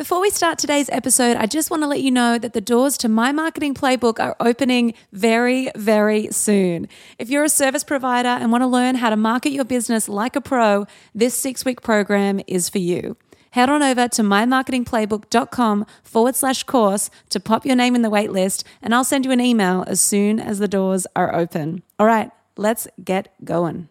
Before we start today's episode, I just want to let you know that the doors to my marketing playbook are opening very, very soon. If you're a service provider and want to learn how to market your business like a pro, this six week program is for you. Head on over to mymarketingplaybook.com forward slash course to pop your name in the waitlist, and I'll send you an email as soon as the doors are open. All right, let's get going.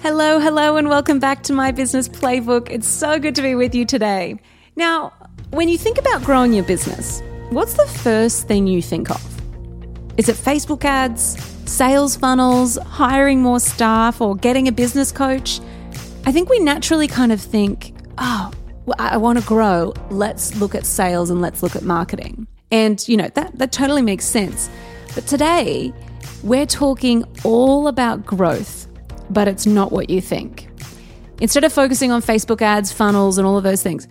Hello, hello, and welcome back to my business playbook. It's so good to be with you today. Now, when you think about growing your business, what's the first thing you think of? Is it Facebook ads, sales funnels, hiring more staff, or getting a business coach? I think we naturally kind of think, oh, I want to grow. Let's look at sales and let's look at marketing. And, you know, that, that totally makes sense. But today, we're talking all about growth but it's not what you think. Instead of focusing on Facebook ads, funnels, and all of those things,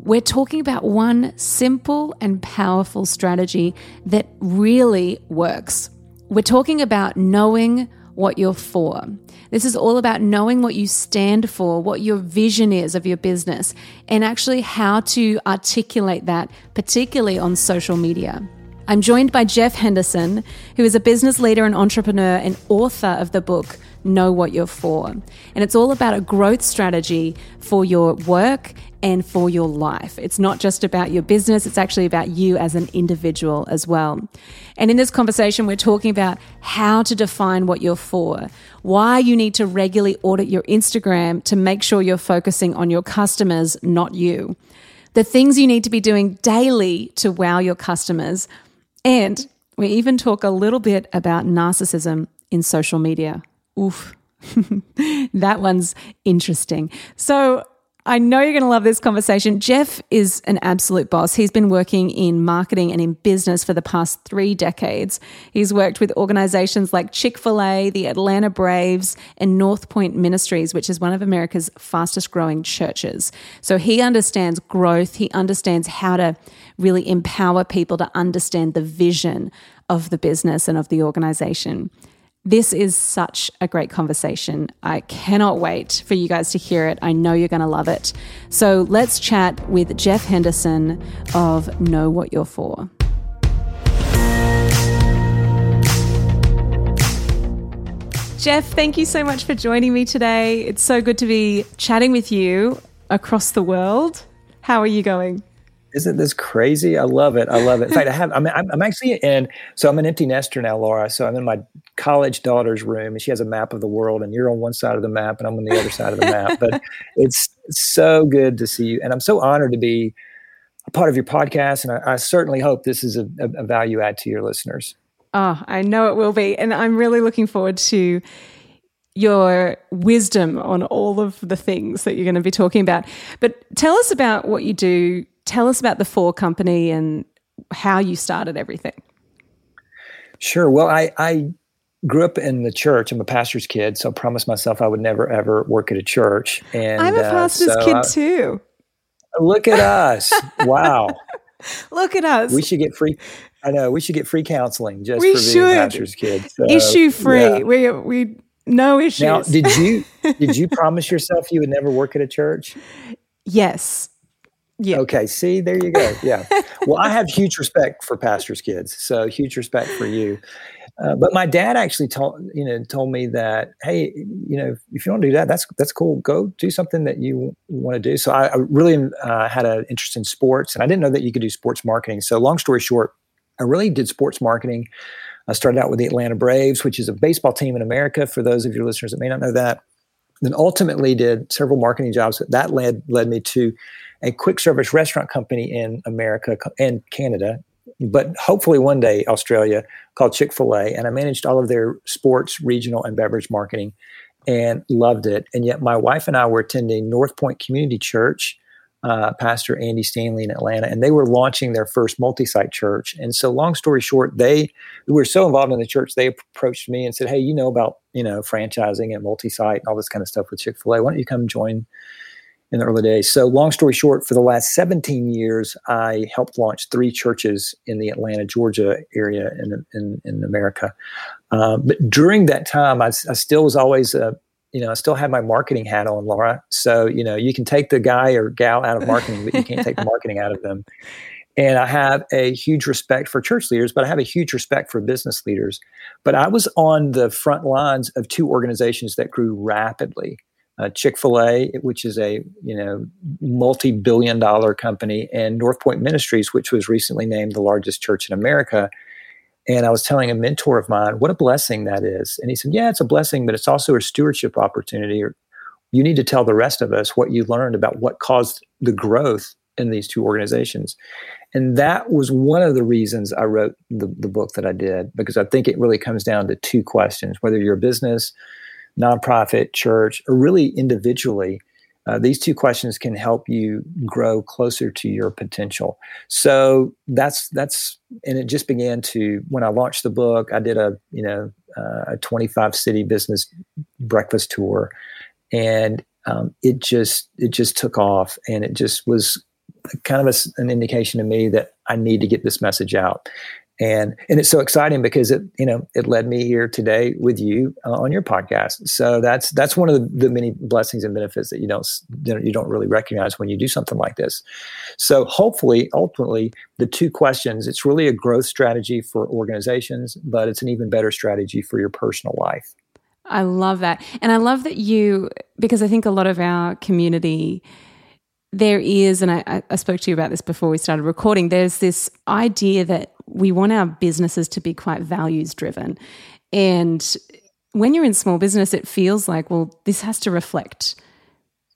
we're talking about one simple and powerful strategy that really works. We're talking about knowing what you're for. This is all about knowing what you stand for, what your vision is of your business, and actually how to articulate that, particularly on social media. I'm joined by Jeff Henderson, who is a business leader and entrepreneur and author of the book know what you're for. And it's all about a growth strategy for your work and for your life. It's not just about your business, it's actually about you as an individual as well. And in this conversation, we're talking about how to define what you're for, why you need to regularly audit your Instagram to make sure you're focusing on your customers, not you, the things you need to be doing daily to wow your customers. And we even talk a little bit about narcissism in social media. Oof. that one's interesting. So, I know you're going to love this conversation. Jeff is an absolute boss. He's been working in marketing and in business for the past three decades. He's worked with organizations like Chick fil A, the Atlanta Braves, and North Point Ministries, which is one of America's fastest growing churches. So he understands growth, he understands how to really empower people to understand the vision of the business and of the organization. This is such a great conversation. I cannot wait for you guys to hear it. I know you're going to love it. So let's chat with Jeff Henderson of Know What You're For. Jeff, thank you so much for joining me today. It's so good to be chatting with you across the world. How are you going? Isn't this crazy? I love it. I love it. In fact, I have. I'm, I'm actually in. So I'm an empty nester now, Laura. So I'm in my college daughter's room, and she has a map of the world, and you're on one side of the map, and I'm on the other side of the map. But it's so good to see you, and I'm so honored to be a part of your podcast, and I, I certainly hope this is a, a value add to your listeners. Oh, I know it will be, and I'm really looking forward to your wisdom on all of the things that you're going to be talking about. But tell us about what you do tell us about the For Company and how you started everything. Sure. Well, I, I grew up in the church. I'm a pastor's kid, so I promised myself I would never ever work at a church. And I'm a uh, pastor's uh, so kid I, too. Look at us! wow. Look at us. We should get free. I know we should get free counseling just we for being should. pastor's kids. So, Issue free. Yeah. We we no issues. Now, did you did you promise yourself you would never work at a church? Yes. Yeah. Okay. See, there you go. Yeah. well, I have huge respect for pastors' kids, so huge respect for you. Uh, but my dad actually told you know told me that hey you know if you don't do that that's that's cool. Go do something that you want to do. So I, I really uh, had an interest in sports and I didn't know that you could do sports marketing. So long story short I really did sports marketing. I started out with the Atlanta Braves which is a baseball team in America for those of your listeners that may not know that. Then ultimately did several marketing jobs that led led me to a quick service restaurant company in America and Canada, but hopefully one day Australia called Chick fil A. And I managed all of their sports, regional, and beverage marketing and loved it. And yet my wife and I were attending North Point Community Church uh, Pastor Andy Stanley in Atlanta, and they were launching their first multi-site church. And so, long story short, they were so involved in the church, they approached me and said, "Hey, you know about you know franchising and multi-site and all this kind of stuff with Chick Fil A. Why don't you come join?" In the early days. So, long story short, for the last 17 years, I helped launch three churches in the Atlanta, Georgia area in, in, in America. Uh, but during that time, I, I still was always a you know, I still have my marketing hat on, Laura. So, you know, you can take the guy or gal out of marketing, but you can't take the marketing out of them. And I have a huge respect for church leaders, but I have a huge respect for business leaders. But I was on the front lines of two organizations that grew rapidly. Uh, Chick-fil-A, which is a you know multi-billion dollar company, and North Point Ministries, which was recently named the largest church in America, and I was telling a mentor of mine what a blessing that is. And he said, Yeah, it's a blessing, but it's also a stewardship opportunity. You need to tell the rest of us what you learned about what caused the growth in these two organizations. And that was one of the reasons I wrote the, the book that I did, because I think it really comes down to two questions whether you're a business, nonprofit, church, or really individually uh, these two questions can help you grow closer to your potential. So that's that's and it just began to when I launched the book. I did a you know uh, a 25 city business breakfast tour, and um, it just it just took off, and it just was kind of a, an indication to me that I need to get this message out and and it's so exciting because it you know it led me here today with you uh, on your podcast. So that's that's one of the, the, many blessings and benefits that you don't you don't really recognize when you do something like this. So hopefully ultimately the two questions it's really a growth strategy for organizations but it's an even better strategy for your personal life. I love that. And i love that you because i think a lot of our community there is, and I, I, spoke to you about this before we started recording, there's this idea that we want our businesses to be quite values driven. And when you're in small business, it feels like, well, this has to reflect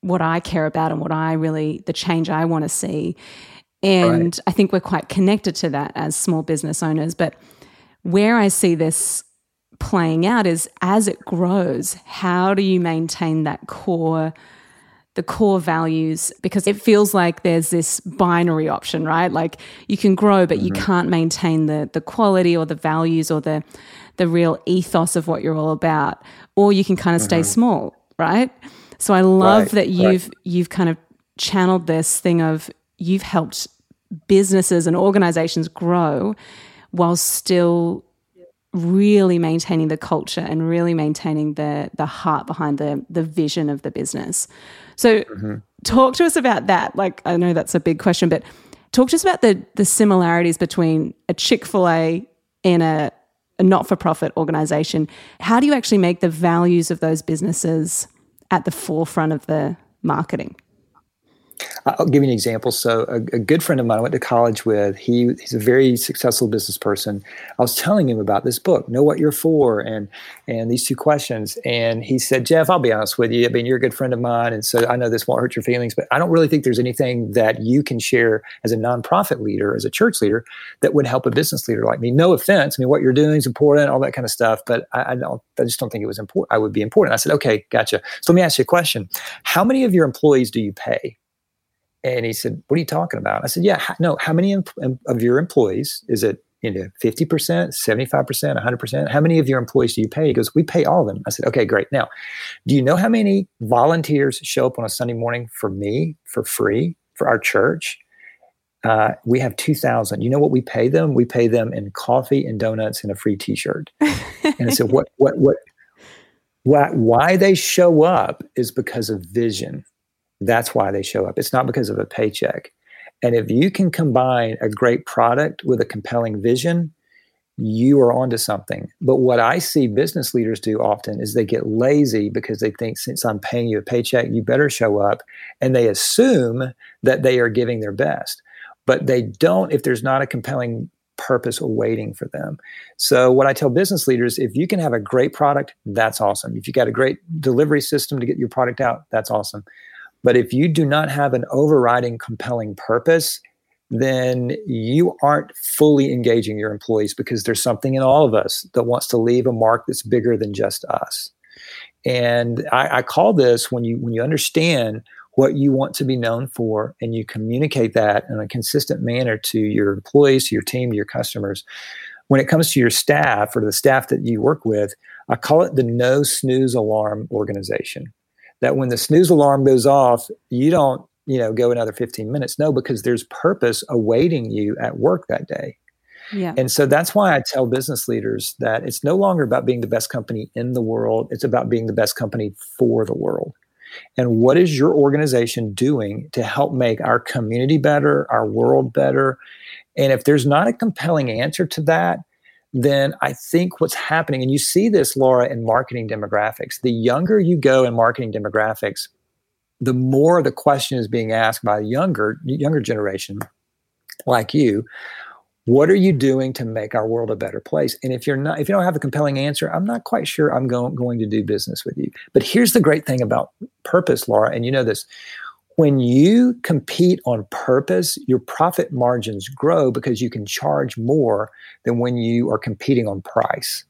what I care about and what I really, the change I want to see. And right. I think we're quite connected to that as small business owners. But where I see this playing out is as it grows, how do you maintain that core? The core values because it feels like there's this binary option, right? Like you can grow, but mm-hmm. you can't maintain the the quality or the values or the the real ethos of what you're all about, or you can kind of mm-hmm. stay small, right? So I love right, that you've right. you've kind of channeled this thing of you've helped businesses and organizations grow while still really maintaining the culture and really maintaining the the heart behind the the vision of the business. So mm-hmm. talk to us about that. Like I know that's a big question, but talk to us about the the similarities between a Chick-fil-A and a, a not-for-profit organization. How do you actually make the values of those businesses at the forefront of the marketing? I'll give you an example. So, a, a, good friend of mine I went to college with, he, he's a very successful business person. I was telling him about this book, Know What You're For, and and these two questions. And he said, Jeff, I'll be honest with you. I mean, you're a good friend of mine. And so I know this won't hurt your feelings, but I don't really think there's anything that you can share as a nonprofit leader, as a church leader, that would help a business leader like me. No offense. I mean, what you're doing is important, all that kind of stuff. But I, I don't, I just don't think it was important. I would be important. I said, okay, gotcha. So let me ask you a question. How many of your employees do you pay? And he said, "What are you talking about?" I said, "Yeah, no. How many of your employees is it? You know, fifty percent, seventy-five percent, hundred percent. How many of your employees do you pay?" He goes, "We pay all of them." I said, "Okay, great. Now, do you know how many volunteers show up on a Sunday morning for me for free for our church?" Uh, we have 2000 you know what we pay them we pay them in coffee and donuts and a free t-shirt and i said what what what why, why they show up is because of vision that's why they show up. It's not because of a paycheck. And if you can combine a great product with a compelling vision, you are onto something. But what I see business leaders do often is they get lazy because they think since I'm paying you a paycheck, you better show up. And they assume that they are giving their best. But they don't if there's not a compelling purpose waiting for them. So what I tell business leaders, if you can have a great product, that's awesome. If you got a great delivery system to get your product out, that's awesome. But if you do not have an overriding compelling purpose, then you aren't fully engaging your employees because there's something in all of us that wants to leave a mark that's bigger than just us. And I, I call this when you when you understand what you want to be known for and you communicate that in a consistent manner to your employees, to your team, to your customers, when it comes to your staff or the staff that you work with, I call it the no snooze alarm organization. That when the snooze alarm goes off, you don't, you know, go another 15 minutes. No, because there's purpose awaiting you at work that day. Yeah. And so that's why I tell business leaders that it's no longer about being the best company in the world, it's about being the best company for the world. And what is your organization doing to help make our community better, our world better? And if there's not a compelling answer to that, then I think what's happening, and you see this, Laura, in marketing demographics, the younger you go in marketing demographics, the more the question is being asked by a younger, younger generation like you what are you doing to make our world a better place? And if you're not if you don't have a compelling answer i'm not quite sure i'm going, going to do business with you. But here's the great thing about purpose laura and you know this when you compete on purpose your profit margins grow because you can charge more than when you are competing on price.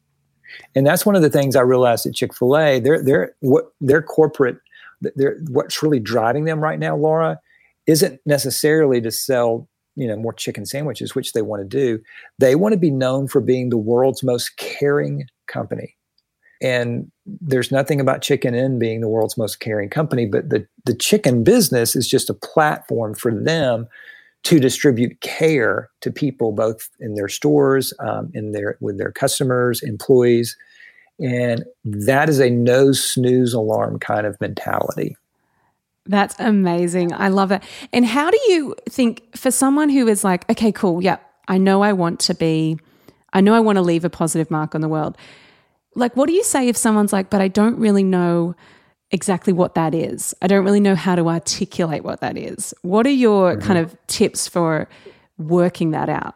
And that's one of the things i realized at chick-fil-a. They're, they're what their corporate they're, what's really driving them right now laura isn't necessarily to sell you know more chicken sandwiches which they want to do. They want to be known for being the world's most caring company and there's nothing about chicken in being the world's most caring company but the the chicken business is just a platform for them to distribute care to people both in their stores um, in their with their customers employees and that is a no snooze alarm kind of mentality that's amazing. I love it. And how do you think for someone who is like, okay, cool, yeah, I know I want to be, I know I want to leave a positive mark on the world. Like, what do you say if someone's like, but I don't really know exactly what that is? I don't really know how to articulate what that is. What are your mm-hmm. kind of tips for working that out?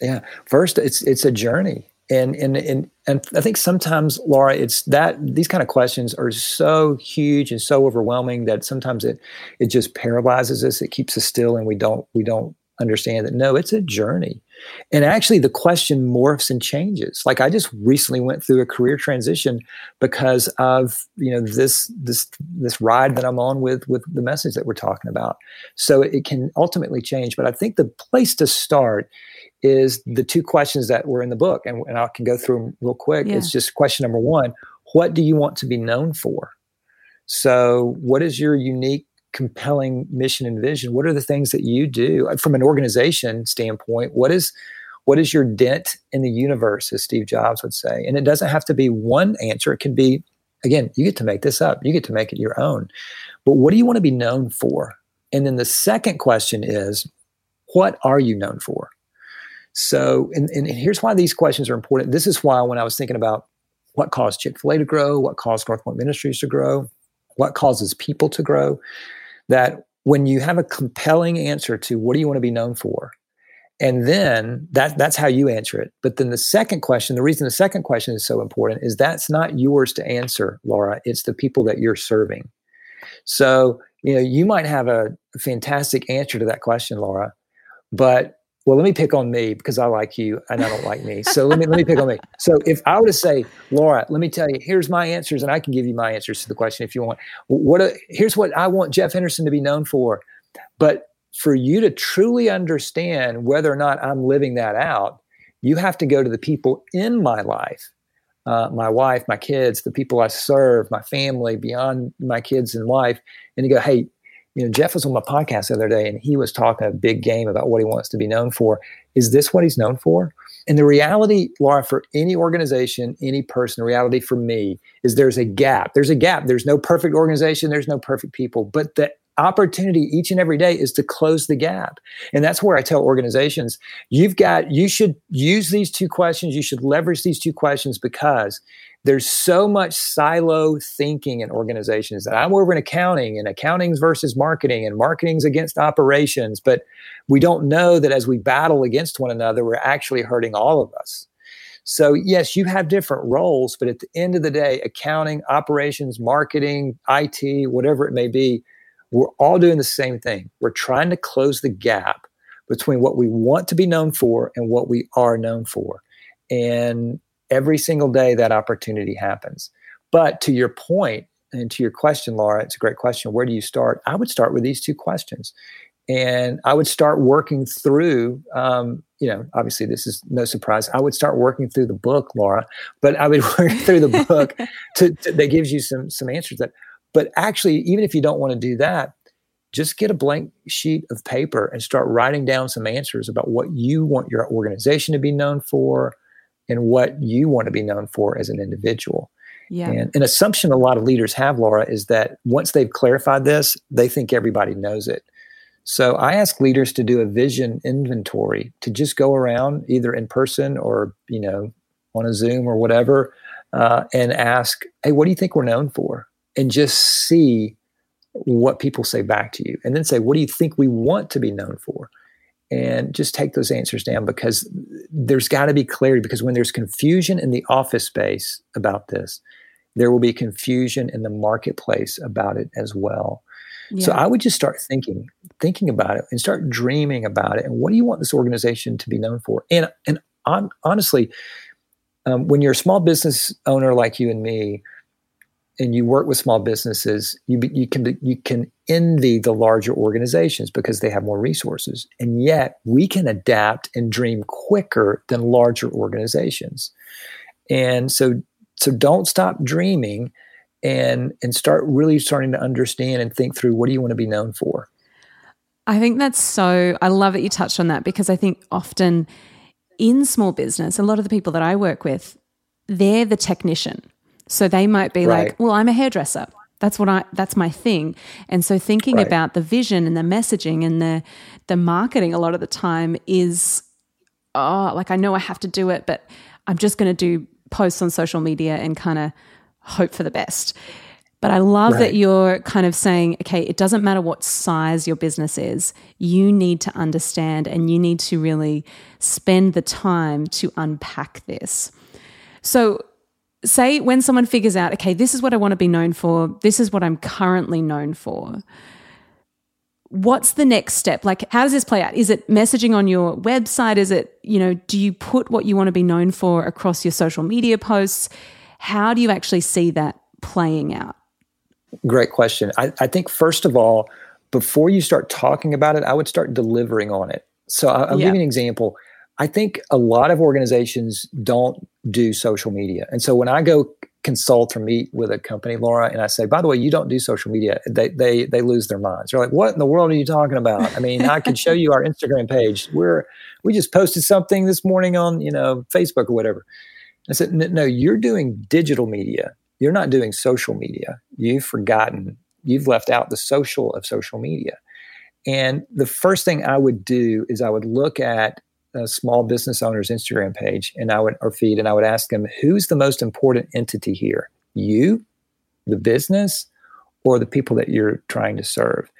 Yeah. First, it's it's a journey and and and and I think sometimes Laura, it's that these kind of questions are so huge and so overwhelming that sometimes it it just paralyzes us. It keeps us still, and we don't we don't understand that no, it's a journey. And actually, the question morphs and changes. Like I just recently went through a career transition because of you know this this this ride that I'm on with with the message that we're talking about. So it can ultimately change. But I think the place to start is the two questions that were in the book, and, and I can go through them real quick. Yeah. It's just question number one: What do you want to be known for? So, what is your unique, compelling mission and vision? What are the things that you do uh, from an organization standpoint? What is what is your dent in the universe, as Steve Jobs would say? And it doesn't have to be one answer. It can be, again, you get to make this up. You get to make it your own. But what do you want to be known for? And then the second question is, what are you known for? So, and, and here's why these questions are important. This is why when I was thinking about what caused Chick fil A to grow, what caused North Point Ministries to grow, what causes people to grow, that when you have a compelling answer to what do you want to be known for, and then that that's how you answer it. But then the second question, the reason the second question is so important is that's not yours to answer, Laura. It's the people that you're serving. So, you know, you might have a fantastic answer to that question, Laura, but well, let me pick on me because I like you and I don't like me. So let me let me pick on me. So if I were to say, Laura, let me tell you, here's my answers, and I can give you my answers to the question if you want. What a, here's what I want Jeff Henderson to be known for. But for you to truly understand whether or not I'm living that out, you have to go to the people in my life, uh, my wife, my kids, the people I serve, my family, beyond my kids and wife, and you go, hey, you know, Jeff was on my podcast the other day and he was talking a big game about what he wants to be known for. Is this what he's known for? And the reality, Laura, for any organization, any person, the reality for me is there's a gap. There's a gap. There's no perfect organization. There's no perfect people. But the opportunity each and every day is to close the gap. And that's where I tell organizations, you've got, you should use these two questions. You should leverage these two questions because there's so much silo thinking in organizations that I'm over in accounting and accounting's versus marketing and marketing's against operations. But we don't know that as we battle against one another, we're actually hurting all of us. So, yes, you have different roles, but at the end of the day, accounting, operations, marketing, IT, whatever it may be, we're all doing the same thing. We're trying to close the gap between what we want to be known for and what we are known for. And every single day that opportunity happens. But to your point, and to your question, Laura, it's a great question. Where do you start? I would start with these two questions. And I would start working through, um, you know, obviously this is no surprise. I would start working through the book, Laura, but I would work through the book to, to, that gives you some some answers. That, but actually, even if you don't want to do that, just get a blank sheet of paper and start writing down some answers about what you want your organization to be known for, and what you want to be known for as an individual. Yeah. And an assumption a lot of leaders have, Laura, is that once they've clarified this, they think everybody knows it. So I ask leaders to do a vision inventory to just go around either in person or, you know, on a Zoom or whatever, uh, and ask, hey, what do you think we're known for? And just see what people say back to you. And then say, what do you think we want to be known for? And just take those answers down because there's got to be clarity because when there's confusion in the office space about this there will be confusion in the marketplace about it as well yeah. so i would just start thinking thinking about it and start dreaming about it and what do you want this organization to be known for and and on, honestly um, when you're a small business owner like you and me and you work with small businesses, you you can you can envy the larger organizations because they have more resources, and yet we can adapt and dream quicker than larger organizations. And so so don't stop dreaming, and and start really starting to understand and think through what do you want to be known for. I think that's so. I love that you touched on that because I think often in small business, a lot of the people that I work with, they're the technician so they might be right. like, well, I'm a hairdresser. That's what I that's my thing. And so thinking right. about the vision and the messaging and the the marketing a lot of the time is oh, like I know I have to do it, but I'm just going to do posts on social media and kind of hope for the best. But I love right. that you're kind of saying, okay, it doesn't matter what size your business is. You need to understand and you need to really spend the time to unpack this. So, say when someone figures out, okay, this is what I want to be known for, this is what I'm currently known for. What's the next step? Like, how does this play out? Is it messaging on your website? Is it, you know, do you put what you want to be known for across your social media posts? How do you actually see that playing out? Great question. I, I think, first of all, before you start talking about it, I would start delivering on it. So I'll, I'll yeah. give you an example. I think a lot of organizations don't do social media. And so when I go consult or meet with a company, Laura, and I say, by the way, you don't do social media, they they they lose their minds. They're like, what in the world are you talking about? I mean, I can show you our Instagram page. We're we just posted something this morning on, you know, Facebook or whatever. I said, no, you're doing digital media. You're not doing social media. You've forgotten, you've left out the social of social media. And the first thing I would do is I would look at a small business owner's Instagram page and I would or feed and I would ask them who's the most important entity here? You, the business, or the people that you're trying to serve?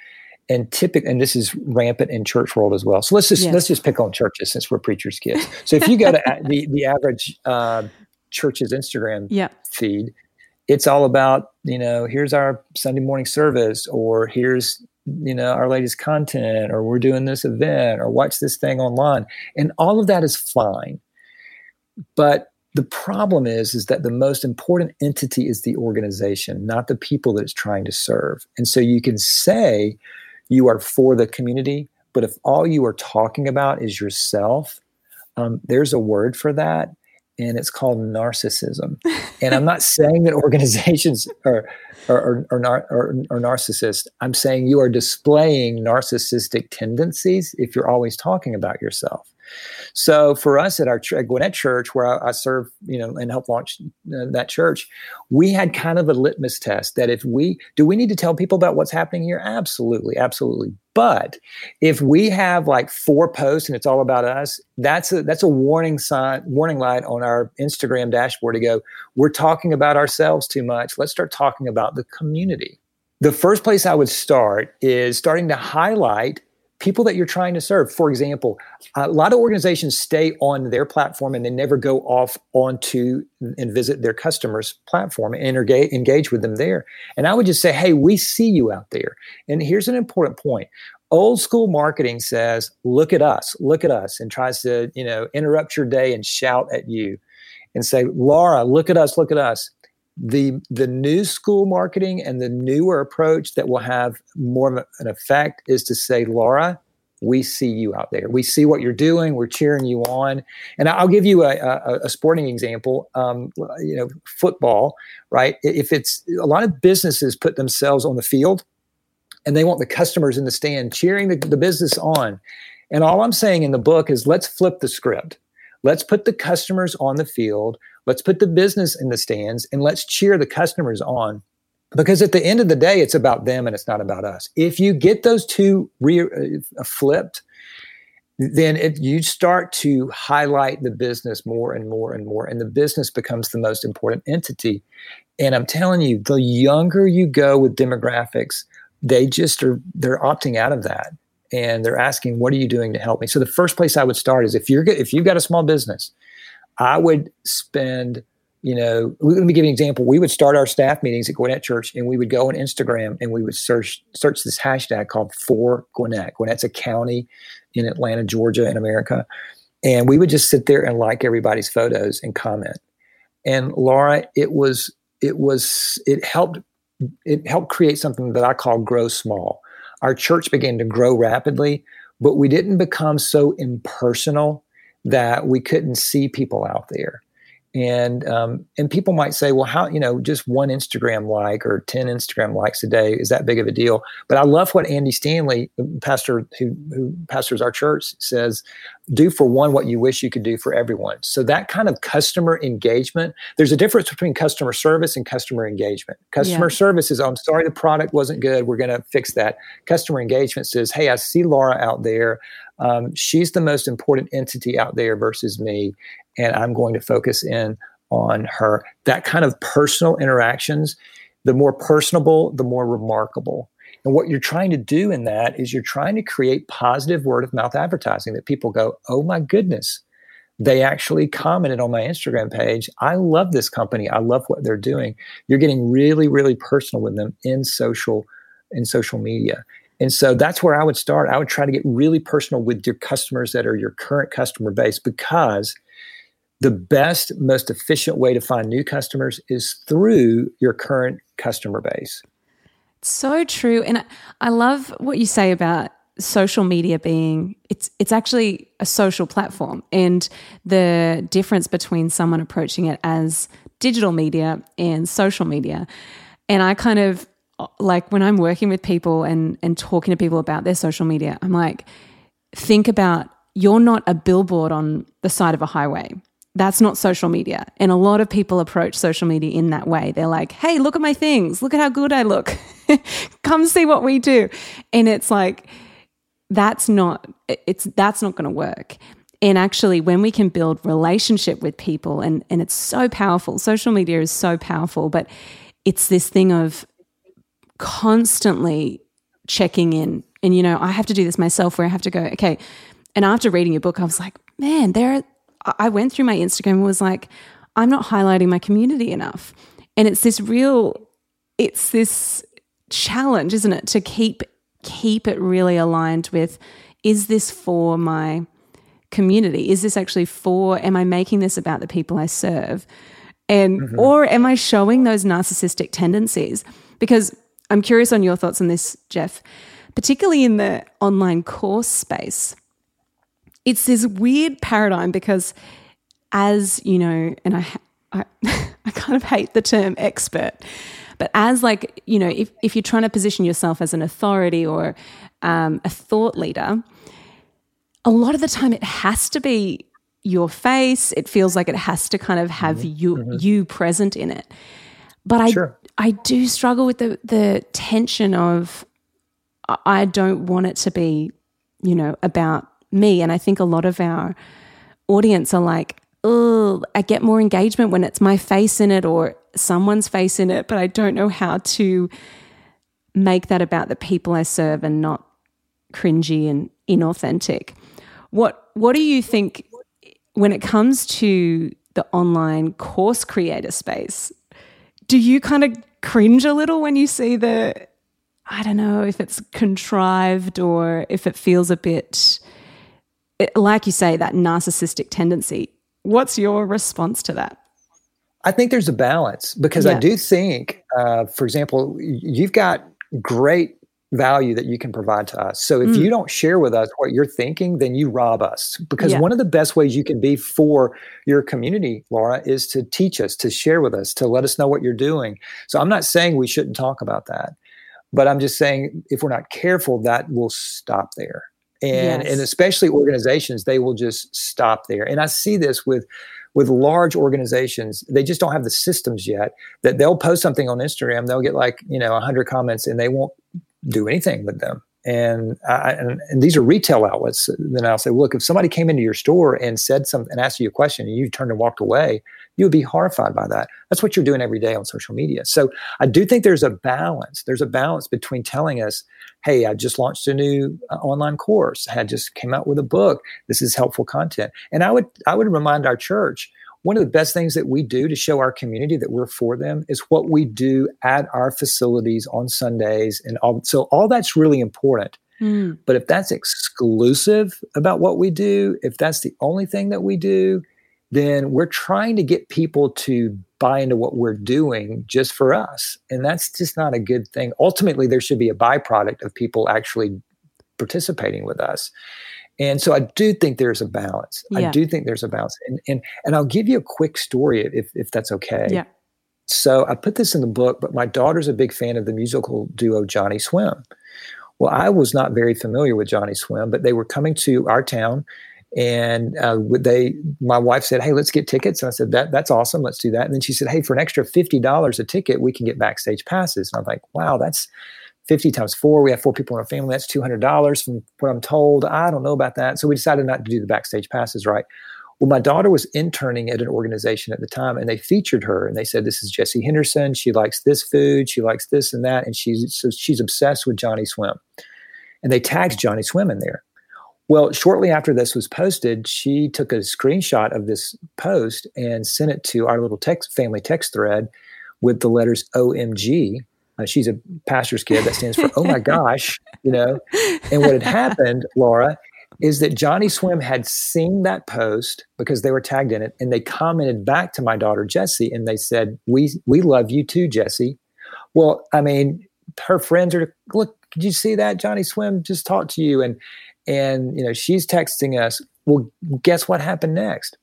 And typically, and this is rampant in church world as well. So let's just yes. let's just pick on churches since we're preachers' kids. So if you go to the the average uh, church's Instagram feed, it's all about you know here's our Sunday morning service or here's you know our latest content or we're doing this event or watch this thing online. And all of that is fine. But the problem is is that the most important entity is the organization not the people that it's trying to serve. And so you can say you are for the community but if all you are talking about is yourself um, there's a word for that and it's called narcissism. and I'm not saying that organizations are are, are, are, are, are narcissists. I'm saying you are displaying narcissistic tendencies if you're always talking about yourself. So for us at our at Gwinnett Church, where I, I serve, you know, and help launch uh, that church, we had kind of a litmus test that if we do, we need to tell people about what's happening here. Absolutely, absolutely. But if we have like four posts and it's all about us, that's a that's a warning sign, warning light on our Instagram dashboard to go. We're talking about ourselves too much. Let's start talking about the community. The first place I would start is starting to highlight people that you're trying to serve. For example, a lot of organizations stay on their platform and they never go off onto and visit their customers' platform and engage, engage with them there. And I would just say, hey, we see you out there. And here's an important point. Old school marketing says, look at us, look at us, and tries to, you know, interrupt your day and shout at you and say, Laura, look at us, look at us the the new school marketing and the newer approach that will have more of an effect is to say laura we see you out there. We see what you're doing. We're cheering you on. And i'll give you a, a, a sporting example um, you know football right? If it's a lot of businesses put themselves on the field and they want the customers in the stand cheering the, the business on. And all i'm saying in the book is let's flip the script let's put the customers on the field Let's put the business in the stands and let's cheer the customers on because at the end of the day, it's about them and it's not about us. If you get those two re- uh, flipped, then it, you start to highlight the business more and more and more, and the business becomes the most important entity. And I'm telling you, the younger you go with demographics, they just are they're opting out of that, and they're asking, "What are you doing to help me?" So the first place I would start is if you're if you've got a small business I would spend, you know, let me give you an example. We would start our staff meetings at Gwinnett Church and we would go on Instagram and we would search search this hashtag called for Gwinnett. Gwinnett's a county in Atlanta, Georgia, in America. And we would just sit there and like everybody's photos and comment. And Laura, it was it was it helped it helped create something that I call grow small. Our church began to grow rapidly, but we didn't become so impersonal that we couldn't see people out there and um, and people might say well how you know just one instagram like or 10 instagram likes a day is that big of a deal? But i love what andy stanley pastor who, who pastors our church says do for one what you wish you could do for everyone. So that kind of customer engagement there's a difference between customer service and customer engagement. Customer yeah. service is i'm sorry the product wasn't good we're going to fix that. Customer engagement says hey i see laura out there um, she's the most important entity out there versus me and I'm going to focus in on her. That kind of personal interactions, the more personable, the more remarkable. And what you're trying to do in that is you're trying to create positive word of mouth advertising that people go, oh my goodness, they actually commented on my Instagram page. I love this company. I love what they're doing. You're getting really, really personal with them in social in social media. And so that's where I would start. I would try to get really personal with your customers that are your current customer base because the best, most efficient way to find new customers is through your current customer base. So true. And I love what you say about social media being it's it's actually a social platform and the difference between someone approaching it as digital media and social media. And I kind of like when I'm working with people and and talking to people about their social media, I'm like think about you're not a billboard on the side of a highway that's not social media. And a lot of people approach social media in that way. They're like, hey, look at my things. Look at how good I look. Come see what we do. And it's like, that's not, it's, that's not going to work. And actually, when we can build relationship with people, and, and it's so powerful, social media is so powerful, but it's this thing of constantly checking in. And, you know, I have to do this myself where I have to go, okay. And after reading your book, I was like, man, there are, I went through my Instagram and was like, I'm not highlighting my community enough. And it's this real, it's this challenge, isn't it, to keep keep it really aligned with is this for my community? Is this actually for am I making this about the people I serve? And mm-hmm. or am I showing those narcissistic tendencies? Because I'm curious on your thoughts on this, Jeff, particularly in the online course space it's this weird paradigm because as you know and i I, I kind of hate the term expert but as like you know if, if you're trying to position yourself as an authority or um, a thought leader a lot of the time it has to be your face it feels like it has to kind of have mm-hmm. you mm-hmm. you present in it but i sure. i do struggle with the the tension of i don't want it to be you know about me. And I think a lot of our audience are like, oh, I get more engagement when it's my face in it or someone's face in it, but I don't know how to make that about the people I serve and not cringy and inauthentic. What what do you think when it comes to the online course creator space? Do you kind of cringe a little when you see the I don't know if it's contrived or if it feels a bit like you say, that narcissistic tendency. What's your response to that? I think there's a balance because yeah. I do think, uh, for example, you've got great value that you can provide to us. So if mm. you don't share with us what you're thinking, then you rob us. Because yeah. one of the best ways you can be for your community, Laura, is to teach us, to share with us, to let us know what you're doing. So I'm not saying we shouldn't talk about that, but I'm just saying if we're not careful, that will stop there. And yes. and especially organizations, they will just stop there. And I see this with with large organizations, they just don't have the systems yet that they'll post something on Instagram, they'll get like, you know, 100 comments and they won't do anything with them. And, I, and, and these are retail outlets. Then I'll say, look, if somebody came into your store and said something and asked you a question and you turned and walked away, you would be horrified by that. That's what you're doing every day on social media. So I do think there's a balance. There's a balance between telling us, hey, I just launched a new uh, online course, I just came out with a book. This is helpful content. And I would I would remind our church one of the best things that we do to show our community that we're for them is what we do at our facilities on Sundays and all so all that's really important. Mm. But if that's exclusive about what we do, if that's the only thing that we do, then we're trying to get people to buy into what we're doing just for us. And that's just not a good thing. Ultimately, there should be a byproduct of people actually participating with us. And so I do think there's a balance. Yeah. I do think there's a balance. And, and and I'll give you a quick story if if that's okay. Yeah. So I put this in the book, but my daughter's a big fan of the musical duo Johnny Swim. Well, I was not very familiar with Johnny Swim, but they were coming to our town and uh, they my wife said hey let's get tickets and i said that that's awesome let's do that and then she said hey for an extra $50 a ticket we can get backstage passes and i'm like wow that's 50 times four we have four people in our family that's $200 from what i'm told. I don't know about that. So we decided not to do the backstage passes right? Well my daughter was interning at an organization at the time and they featured her and they said this is jessie henderson. She likes this food. She likes this and that and she's so she's obsessed with johnny swim. And they tagged johnny swim in there. Well, shortly after this was posted, she took a screenshot of this post and sent it to our little text family text thread with the letters OMG. Uh, she's a pastor's kid that stands for oh my gosh, you know. And what had happened, Laura, is that Johnny Swim had seen that post because they were tagged in it, and they commented back to my daughter Jessie, and they said, "We we love you too, Jessie." Well, I mean, her friends are look. Did you see that Johnny Swim just talked to you? And and you know, she's texting us, well, guess what happened next?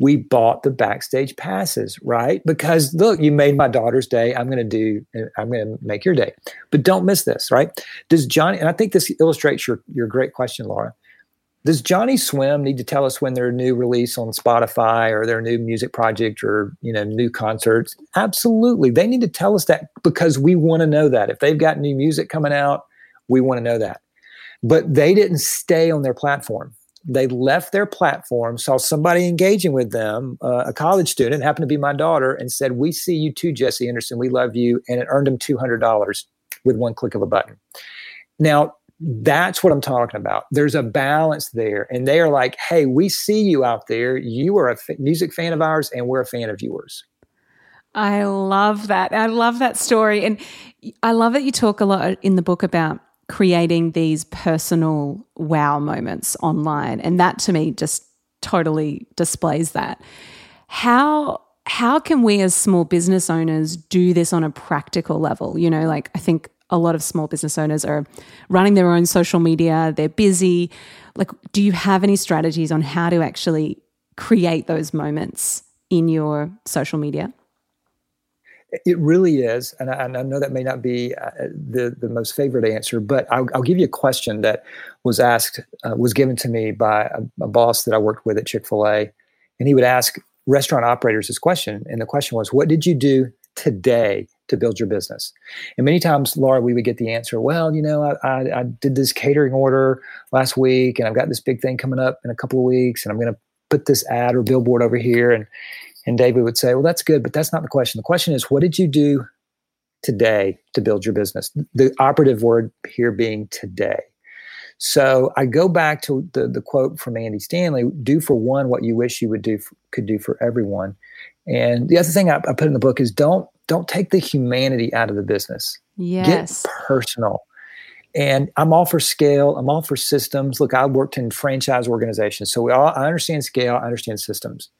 We bought the backstage passes, right? Because look, you made my daughter's day. I'm going to do, I'm going to make your day. But don't miss this, right? Does Johnny, and I think this illustrates your, your great question, Laura. Does Johnny Swim need to tell us when their new release on Spotify or their new music project or you know new concerts? Absolutely. They need to tell us that because we want to know that. If they've got new music coming out, we want to know that. But they didn't stay on their platform. They left their platform, saw somebody engaging with them, uh, a college student, happened to be my daughter, and said, We see you too, Jessie Henderson. We love you. And it earned them $200 with one click of a button. Now, that's what I'm talking about. There's a balance there. And they are like, hey, we see you out there. You are a f- music fan of ours, and we're a fan of yours. I love that. I love that story. And I love that you talk a lot in the book about creating these personal wow moments online. And that to me just totally displays that. How how can we as small business owners do this on a practical level? You know, like I think a lot of small business owners are running their own social media, they're busy. Like, do you have any strategies on how to actually create those moments in your social media? It really is, and I, and I, know that may not be uh, the the most favorite answer, but I'll, I'll give you a question that was asked uh, was given to me by a, a boss that I worked with at Chick Fil A, and he would ask restaurant operators this question, and the question was, "What did you do today to build your business?" And many times, Laura, we would get the answer, "Well, you know, I, I, I did this catering order last week, and I've got this big thing coming up in a couple of weeks, and I'm going to put this ad or billboard over here and and David would say, Well, that's good, but that's not the question. The question is, what did you do today to build your business? The operative word here being today. So I go back to the, the quote from Andy Stanley do for one what you wish you would do could do for everyone. And the other thing I, I put in the book is don't don't take the humanity out of the business. Yes. Get personal. And I'm all for scale. I'm all for systems. Look, I worked in franchise organizations, so we all I understand scale. I understand systems.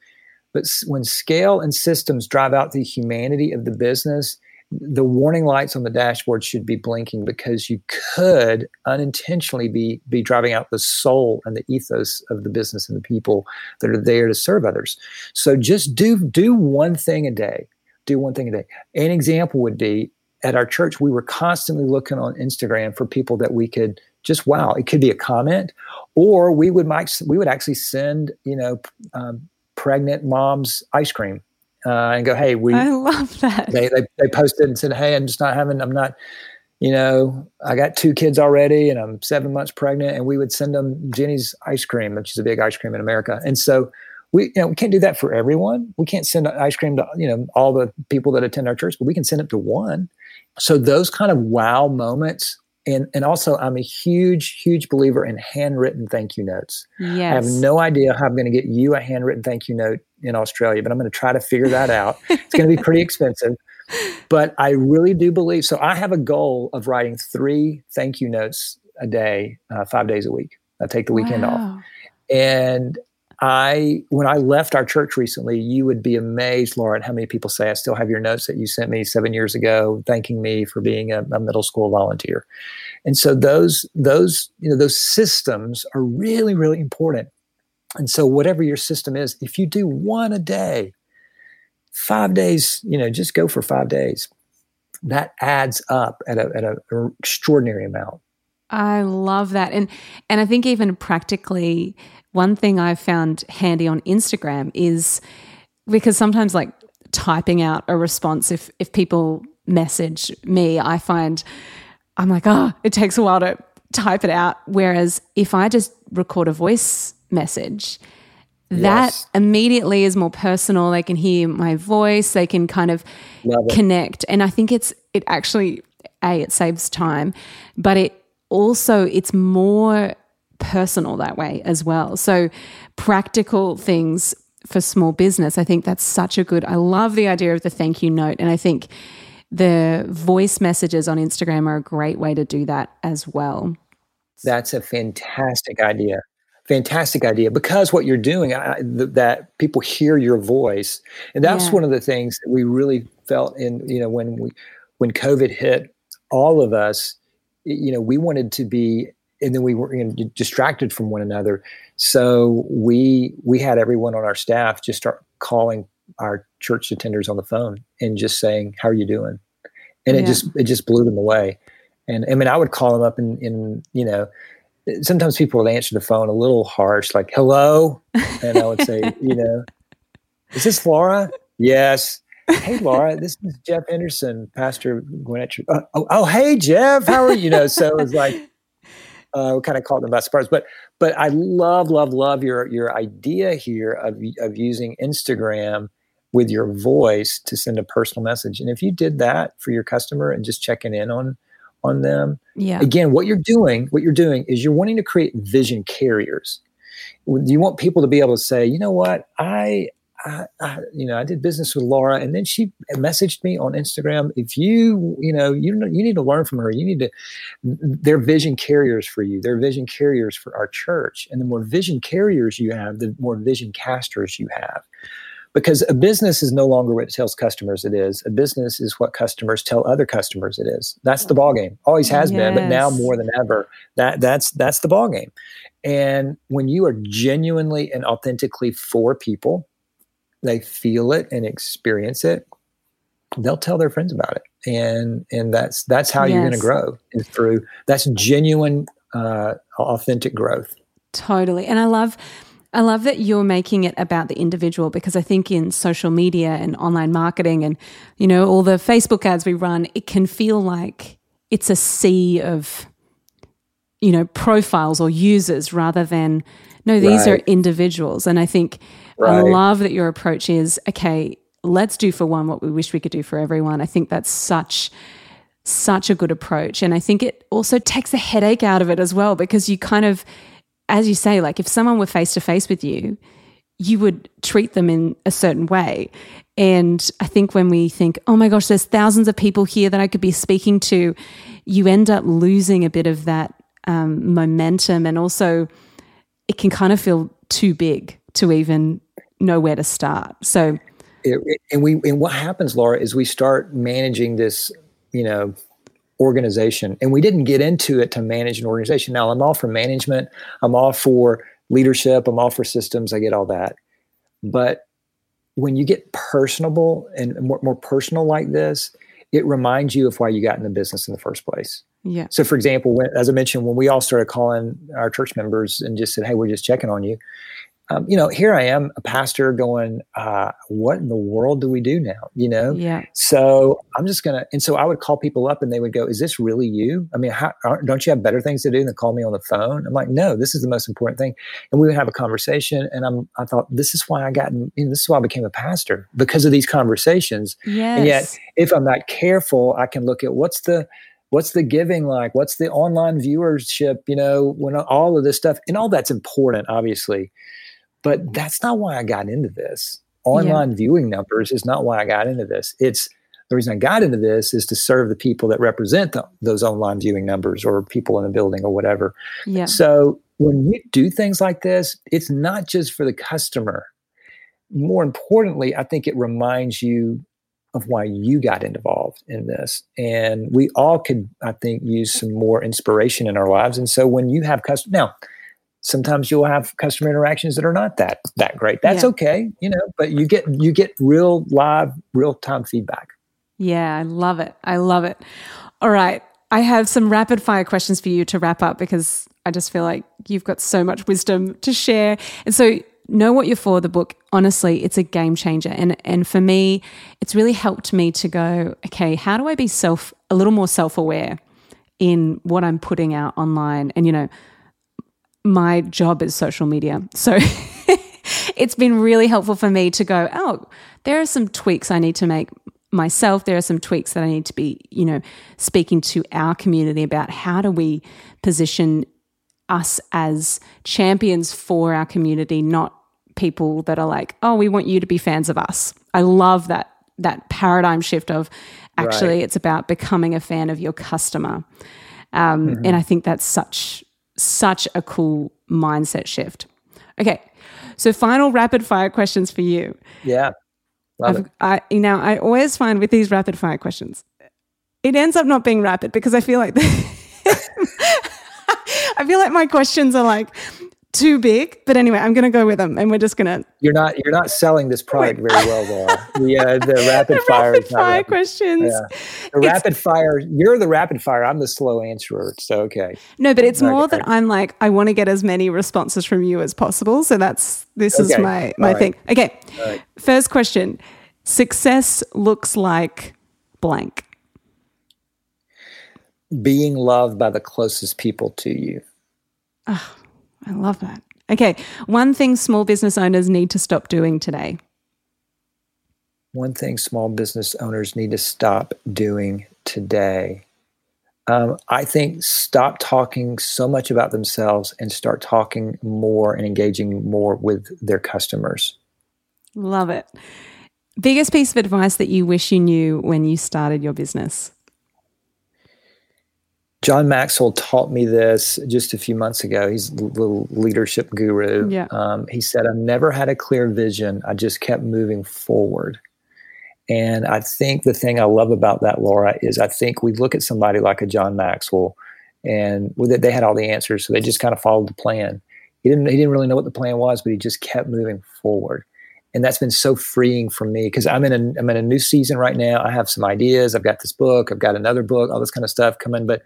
But when scale and systems drive out the humanity of the business, the warning lights on the dashboard should be blinking because you could unintentionally be be driving out the soul and the ethos of the business and the people that are there to serve others. So just do do one thing a day. Do one thing a day. An example would be at our church, we were constantly looking on Instagram for people that we could just wow. It could be a comment, or we would might we would actually send you know um, pregnant moms ice cream uh, and go, hey, we. I love that. They, they they posted and said, hey, I'm just not having. I'm not. You know, I got two kids already, and I'm seven months pregnant. And we would send them Jeni's ice cream, which is a big ice cream in America. And so we, you know, we can't do that for everyone. We can't send ice cream to you know all the people that attend our church, but we can send it to one. So those kind of wow moments and and also I'm a huge huge believer in handwritten thank you notes. Yes. I have no idea how I'm going to get you a handwritten thank you note in Australia, but I'm going to try to figure that out. it's going to be pretty expensive. But I really do believe so. I have a goal of writing three thank you notes a day, uh, five days a week. I take the weekend wow. off. And I, when I left our church recently, you would be amazed, Laura, at how many people say, I still have your notes that you sent me seven years ago, thanking me for being a, a middle school volunteer. And so those, those, you know, those systems are really, really important. And so whatever your system is, if you do one a day, five days, you know, just go for five days. That adds up at a, at an extraordinary amount. I love that. And and I think even practically one thing I've found handy on Instagram is because sometimes like typing out a response if if people message me, I find I'm like, oh, it takes a while to type it out. Whereas if I just record a voice message, that yes. immediately is more personal. They can hear my voice, they can kind of connect. And I think it's, it actually, A, it saves time, but it also, it's more personal that way as well. So, practical things for small business, I think that's such a good, I love the idea of the thank you note. And I think, the voice messages on Instagram are a great way to do that as well. That's a fantastic idea. Fantastic idea because what you're doing, I, th- that people hear your voice, and that's yeah. one of the things that we really felt in. You know, when we when COVID hit, all of us, you know, we wanted to be, and then we were you know, distracted from one another. So we we had everyone on our staff just start calling our church attenders on the phone and just saying, "How are you doing?" And yeah. it just it just blew them away. And I mean, I would call them up and, and you know, sometimes people would answer the phone a little harsh, like "Hello," and I would say, you know, "Is this Laura?" Yes. Hey, Laura, this is Jeff Henderson, Pastor Gwinnett. Oh, oh, oh, hey, Jeff, how are you? You know, so it was like uh, kind of caught them best parts. But but I love love love your your idea here of of using Instagram with your voice to send a personal message. And if you did that for your customer and just checking in on on them, yeah. Again, what you're doing, what you're doing is you're wanting to create vision carriers. You want people to be able to say, you know what, I I, I, you know, I did business with Laura, and then she messaged me on Instagram. If you, you know, you you need to learn from her. You need to. They're vision carriers for you. They're vision carriers for our church. And the more vision carriers you have, the more vision casters you have because a business is no longer what it tells customers it is. A business is what customers tell other customers it is. That's the ball game. Always has yes. been, but now more than ever, that that's that's the ball game. And when you are genuinely and authentically for people, they feel it and experience it. They'll tell their friends about it, and and that's that's how yes. you're going to grow is through that's genuine, uh, authentic growth. Totally, and I love I love that you're making it about the individual because I think in social media and online marketing and you know all the Facebook ads we run, it can feel like it's a sea of you know profiles or users rather than no these right. are individuals and I think right. I love that your approach is okay, let's do for one what we wish we could do for everyone. I think that's such such a good approach and I think it also takes the headache out of it as well because you kind of as you say, like if someone were face to face with you, you would treat them in a certain way. And I think when we think, oh my gosh, there's thousands of people here that I could be speaking to, you end up losing a bit of that um, momentum. And also, it can kind of feel too big to even know where to start. So, it, and we and what happens, Laura, is we start managing this, you know, organization, and we didn't get into it to manage an organization. Now, I'm all for management. I'm all for leadership. I'm all for systems. I get all that, but when you get personable and more, more personal like this, it reminds you of why you got in the business in the first place. Yeah. So, for example, when, as I mentioned, when we all started calling our church members and just said, "Hey, we're just checking on you," um, you know, here I am, a pastor, going, uh, "What in the world do we do now?" You know. Yeah. So I'm just gonna, and so I would call people up, and they would go, "Is this really you? I mean, how, don't you have better things to do than call me on the phone?" I'm like, "No, this is the most important thing." And we would have a conversation, and I'm, I thought, this is why I got, in, you know, this is why I became a pastor because of these conversations. Yes. And yet, if I'm not careful, I can look at what's the what's the giving like what's the online viewership you know when all of this stuff and all that's important obviously but that's not why i got into this online yeah. viewing numbers is not why i got into this it's the reason i got into this is to serve the people that represent the, those online viewing numbers or people in the building or whatever yeah. so when you do things like this it's not just for the customer more importantly i think it reminds you of why you got involved in this. And we all could, I think, use some more inspiration in our lives. And so when you have custom now, sometimes you'll have customer interactions that are not that that great. That's yeah. okay, you know, but you get you get real live, real time feedback. Yeah, I love it. I love it. All right. I have some rapid fire questions for you to wrap up because I just feel like you've got so much wisdom to share. And so know what you're for the book honestly it's a game changer and and for me it's really helped me to go okay how do i be self a little more self-aware in what i'm putting out online and you know my job is social media so it's been really helpful for me to go oh there are some tweaks i need to make myself there are some tweaks that i need to be you know speaking to our community about how do we position us as champions for our community, not people that are like, oh, we want you to be fans of us. I love that that paradigm shift of actually right. it's about becoming a fan of your customer. Um, mm-hmm. And I think that's such such a cool mindset shift. Okay, so final rapid fire questions for you. Yeah, love it. I, you know, I always find with these rapid fire questions, it ends up not being rapid because I feel like. I feel like my questions are like too big, but anyway, I'm going to go with them, and we're just going to. You're not. You're not selling this product very well, Laura. The uh, the rapid fire. Rapid fire questions. Yeah. The it's, rapid fire. You're the rapid fire. I'm the slow answerer. So okay. No, but it's okay. more that I'm like I want to get as many responses from you as possible. So that's this okay. is my my right. thing. Okay. Right. First question: Success looks like blank being loved by the closest people to you. Oh, I love that. Okay. One thing small business owners need to stop doing today. One thing small business owners need to stop doing today. Um, I think stop talking so much about themselves and start talking more and engaging more with their customers. Love it. Biggest piece of advice that you wish you knew when you started your business? John Maxwell taught me this just a few months ago. He's a little leadership guru. Yeah. Um, he said, I've never had a clear vision. I just kept moving forward. And I think the thing I love about that, Laura, is I think we look at somebody like a John Maxwell and with it, they had all the answers. So they just kind of followed the plan. He didn't, he didn't really know what the plan was, but he just kept moving forward. And that's been so freeing for me because I'm in a, I'm in a new season right now. I have some ideas. I've got this book. I've got another book, all this kind of stuff coming, but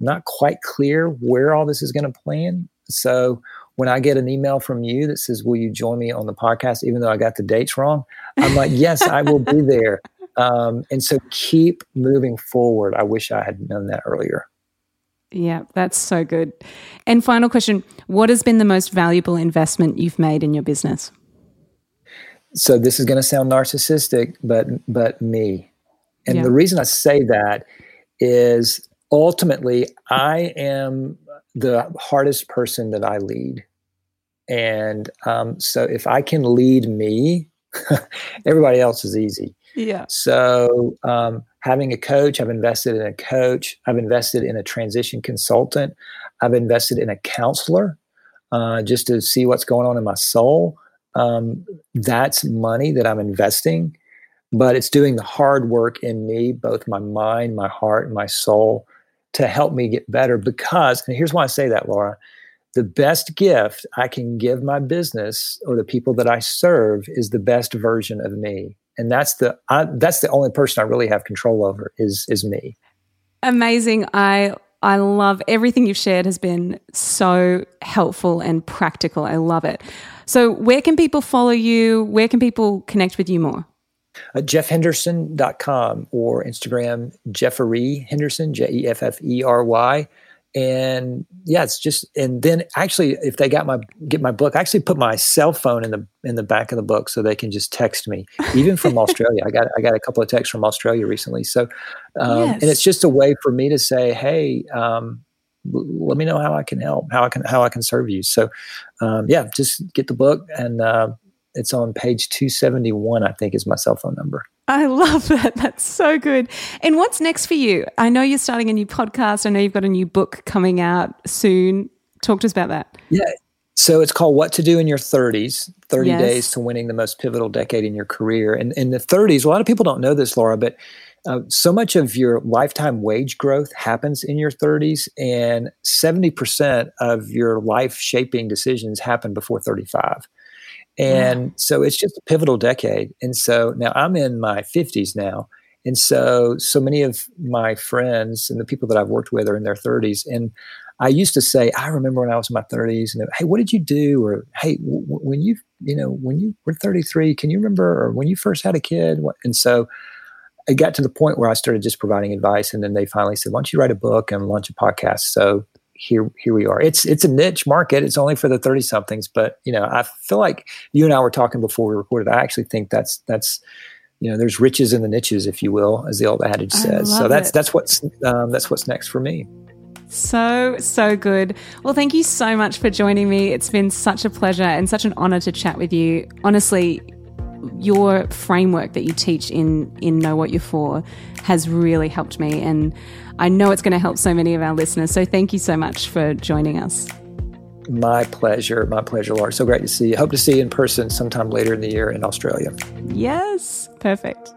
not quite clear where all this is going to plan. So when I get an email from you that says, Will you join me on the podcast, even though I got the dates wrong? I'm like, Yes, I will be there. Um, and so keep moving forward. I wish I had known that earlier. Yeah, that's so good. And final question What has been the most valuable investment you've made in your business? So this is going to sound narcissistic, but but me. And yeah. the reason I say that is ultimately, I am the hardest person that I lead. And um, so if I can lead me, everybody else is easy. Yeah. So um, having a coach, I've invested in a coach. I've invested in a transition consultant. I've invested in a counselor uh, just to see what's going on in my soul. um, that's money that I'm investing, but it's doing the hard work in me, both my mind, my heart, and my soul, to help me get better. Because, and here's why I say that, Laura the best gift I can give my business or the people that I serve is the best version of me. And that's the I, that's the only person I really have control over is is me. Amazing. I I love everything you've shared has been so helpful and practical. I love it. So, where can people follow you? Where can people connect with you more? Uh, jeffhenderson.com or Instagram, Jeffery Henderson, J E F F E R Y. And yeah it's just and then actually if they got my get my book i actually put my cell phone in the in the back of the book so they can just text me even from australia. I got i got a couple of texts from australia recently. So um, yes. and it's just a way for me to say hey um, let me know how i can help how i can how i can serve you. So um, yeah just get the book and uh, it's on page 271 i think is my cell phone number I love that. That's so good. And what's next for you? I know you're starting a new podcast. I know you've got a new book coming out soon. Talk to us about that. Yeah. So it's called What to Do in Your 30s 30 yes. Days to Winning the Most Pivotal Decade in Your Career. And in the 30s, a lot of people don't know this, Laura, but uh, so much of your lifetime wage growth happens in your 30s, and 70% of your life shaping decisions happen before 35. And so it's just a pivotal decade. And so now I'm in my 50s now. And so, so many of my friends and the people that I've worked with are in their 30s. And I used to say, I remember when I was in my 30s, and hey, what did you do? Or hey, w- when you, you know, when you were 33, can you remember? Or when you first had a kid? And so, I got to the point where I started just providing advice, and then they finally said, "Why don't you write a book and launch a podcast?" So here here we are. It's it's a niche market. It's only for the 30 somethings, but you know, I feel like you and I were talking before we recorded. I actually think that's that's you know, there's riches in the niches, if you will, as the old adage says. So that's it. that's what's um, that's what's next for me. So, so good. Well, thank you so much for joining me. It's been such a pleasure and such an honor to chat with you. Honestly, your framework that you teach in in Know What You're For has really helped me and I know it's going to help so many of our listeners. So thank you so much for joining us. My pleasure. My pleasure, Laura. So great to see you. Hope to see you in person sometime later in the year in Australia. Yes. Perfect.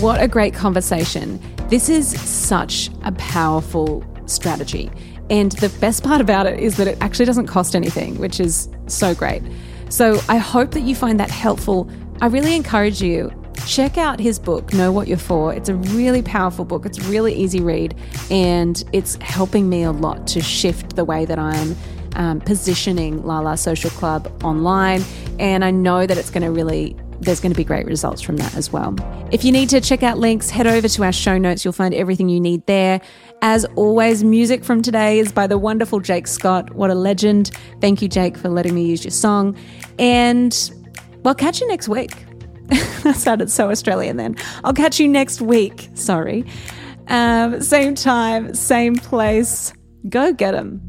What a great conversation. This is such a powerful strategy. And the best part about it is that it actually doesn't cost anything, which is so great. So I hope that you find that helpful. I really encourage you check out his book, Know What You're For. It's a really powerful book. It's really easy read, and it's helping me a lot to shift the way that I'm um, positioning Lala Social Club online. And I know that it's going to really there's going to be great results from that as well. If you need to check out links, head over to our show notes. You'll find everything you need there. As always, music from today is by the wonderful Jake Scott. What a legend. Thank you, Jake, for letting me use your song. And well, catch you next week. that sounded so Australian then. I'll catch you next week. Sorry. Um, same time, same place. Go get them.